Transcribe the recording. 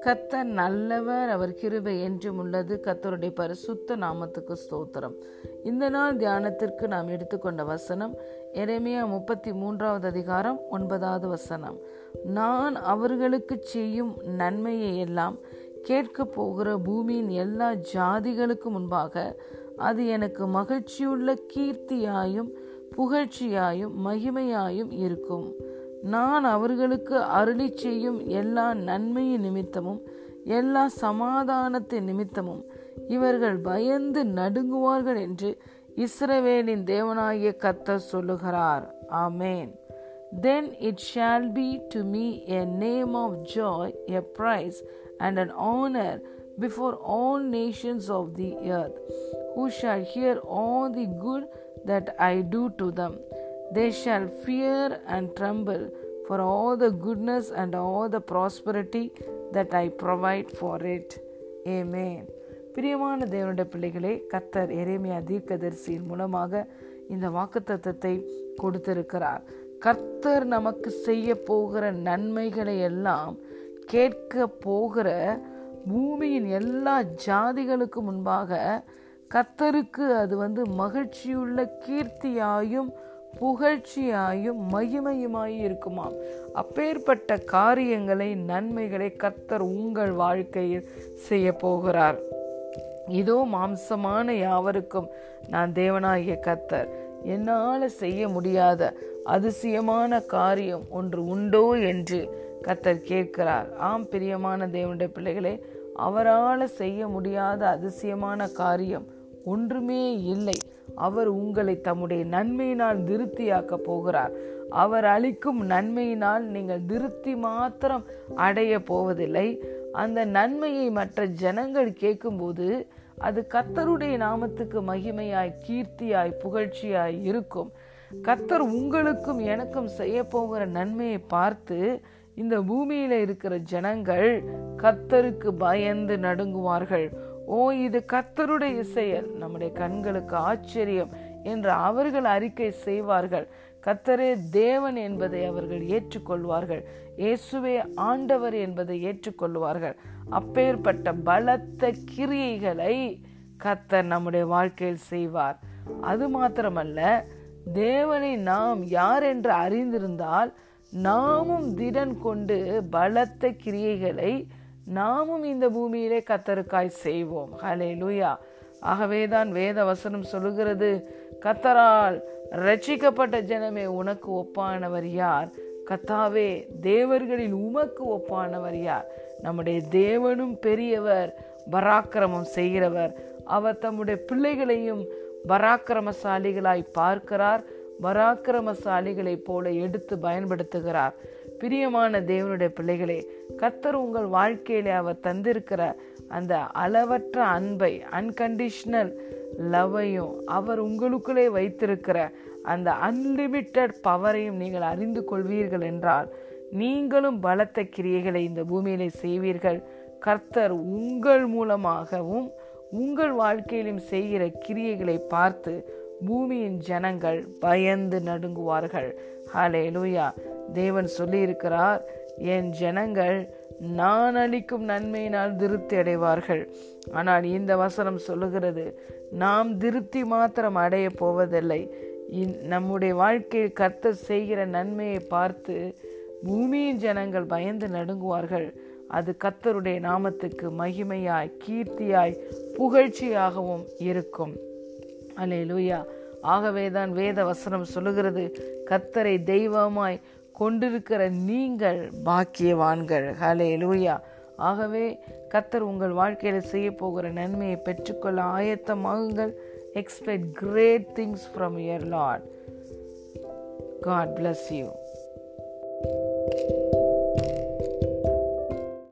கத்தர் நல்லவர் அவர் கிருபை என்றும் உள்ளது. கத்தருடைய பரிசுத்த நாமத்துக்கு ஸ்தோத்திரம். இந்த நாள் தியானத்திற்கு நாம் எடுத்துக்கொண்ட வசனம் எரேமியா முப்பத்தி மூன்றாவது அதிகாரம் ஒன்பதாவது வசனம். நான் அவர்களுக்கு செய்யும் நன்மையை எல்லாம் கேட்க போகிற பூமியின் எல்லா ஜாதிகளுக்கு முன்பாக அது எனக்கு மகிழ்ச்சியுள்ள கீர்த்தியாயும் புகழ்ச்சியாயும் மகிமையாயும் இருக்கும். நான் அவர்களுக்கு அருளி செய்யும் எல்லா நன்மையின் நிமித்தமும் எல்லா சமாதானத்தின் நிமித்தமும் இவர்கள் பயந்து நடுங்குவார்கள் என்று இஸ்ரவேலின் தேவனாகிய கத்தர் சொல்லுகிறார். ஆமேன். Then it shall be to me a name of joy, a prize, and an honor before all nations of the earth, who shall hear all the good that I do to them. They shall fear and tremble for all the goodness and all the prosperity that I provide for it. Amen. பிரியமான தேவனுடைய பிள்ளைகளே கத்தர் எரேமியா தீர்க்கதரிசியின் மூலமாக இந்த வாக்குத்தத்தத்தை கொடுத்திருக்கிறார் கர்த்தர் நமக்கு செய்ய போகிற நன்மைகளை எல்லாம் கேட்க போகிற பூமியின் எல்லா ஜாதிகளுக்கு முன்பாக கத்தருக்கு அது வந்து மகிழ்ச்சியுள்ள கீர்த்தியாயும் புகழ்ச்சியாயும் மகிமையுமாய் இருக்குமாம். அப்பேற்பட்ட காரியங்களை நன்மைகளை கத்தர் உங்கள் வாழ்க்கையில் செய்ய போகிறார். இதோ மாம்சமான யாவருக்கும் நான் தேவனாகிய கத்தர் என்னால் செய்ய முடியாத அதிசயமான காரியம் ஒன்று உண்டோ என்று கத்தர் கேட்கிறார். ஆம் பிரியமான தேவனுடைய பிள்ளைகளே அவரால் செய்ய முடியாத அதிசயமான காரியம் ஒன்றுமே இல்லை. அவர் உங்களை தம்முடைய நன்மையினால் திருப்தியாக்க போகிறார். அவர் அளிக்கும் நன்மையினால் நீங்கள் திருப்தி மாத்திரம் அடைய போவதில்லை. அந்த நன்மையை மற்ற ஜனங்கள் கேட்கும்போது அது கத்தருடைய நாமத்துக்கு மகிமையாய் கீர்த்தியாய் புகழ்ச்சியாய் இருக்கும். கத்தர் உங்களுக்கும் எனக்கும் செய்ய போகிற நன்மையை பார்த்து இந்த பூமியில இருக்கிற ஜனங்கள் கத்தருக்கு பயந்து நடுங்குவார்கள். ஓ இது கத்தருடைய செயல். நம்முடைய கண்களுக்கு ஆச்சரியம் என்று அவர்கள் அறிக்கை செய்வார்கள். கத்தரே தேவன் என்பதை அவர்கள் ஏற்றுக்கொள்வார்கள். இயேசுவே ஆண்டவர் என்பதை ஏற்றுக்கொள்வார்கள். அப்பேற்பட்ட பலத்த கிரியைகளை கத்தர் நம்முடைய வாழ்க்கையில் செய்வார். அது மாத்திரமல்ல தேவனை நாம் யார் என்று அறிந்திருந்தால் நாமும் திடன் கொண்டு பலத்த கிரியைகளை நாமும் இந்த பூமியிலே கத்தருக்காய் செய்வோம். ஹலே லூயா ஆகவேதான் வேத வசனம் சொல்லுகிறது கத்தரால் ரட்சிக்கப்பட்ட ஜனமே உனக்கு ஒப்பானவர் யார்? கத்தாவே தேவர்களில் உமக்கு ஒப்பானவர் யார்? நம்முடைய தேவனும் பெரியவர் பராக்கிரமம் செய்கிறவர். அவர் தம்முடைய பிள்ளைகளையும் பராக்கிரமசாலிகளாய் பார்க்கிறார் பராக்கிரமசாலிகளைப் போல எடுத்து பயன்படுத்துகிறார். பிரியமான தேவனுடைய பிள்ளைகளே கத்தர் உங்கள் வாழ்க்கையிலே அவர் தந்திருக்கிற அந்த அளவற்ற அன்பை அன்கண்டிஷனல் லவ்வையும் அவர் உங்களுக்குள்ளே வைத்திருக்கிற அந்த அன்லிமிட்டட் பவரையும் நீங்கள் அறிந்து கொள்வீர்கள் என்றால் நீங்களும் பலத்த கிரியைகளை இந்த பூமியிலே செய்வீர்கள். கர்த்தர் உங்கள் மூலமாகவும் உங்கள் வாழ்க்கையிலும் செய்கிற கிரியைகளை பார்த்து பூமியின் ஜனங்கள் பயந்து நடுங்குவார்கள். ஹலே லூயா தேவன் சொல்லியிருக்கிறார் என் ஜனங்கள் நான் அளிக்கும் நன்மையினால் திருப்தி அடைவார்கள். ஆனால் இந்த வசனம் சொல்லுகிறது நாம் திருப்தி மாத்திரம் அடைய போவதில்லை. நம்முடைய வாழ்க்கையில் கர்த்தர் செய்கிற நன்மையை பார்த்து பூமியின் ஜனங்கள் பயந்து நடுங்குவார்கள். அது கத்தருடைய நாமத்துக்கு மகிமையாய் கீர்த்தியாய் புகழ்ச்சியாகவும் இருக்கும். அலே லூயா ஆகவேதான் வேத வசனம் சொல்லுகிறது கத்தரை தெய்வமாய் கொண்டிருக்கிற நீங்கள் பாக்கியவான்கள். ஹலே லூயா ஆகவே கத்தர் உங்கள் வாழ்க்கையில் செய்ய போகிற நன்மையை பெற்றுக்கொள்ள ஆயத்தமாகுங்கள். Expect great things from your Lord God bless you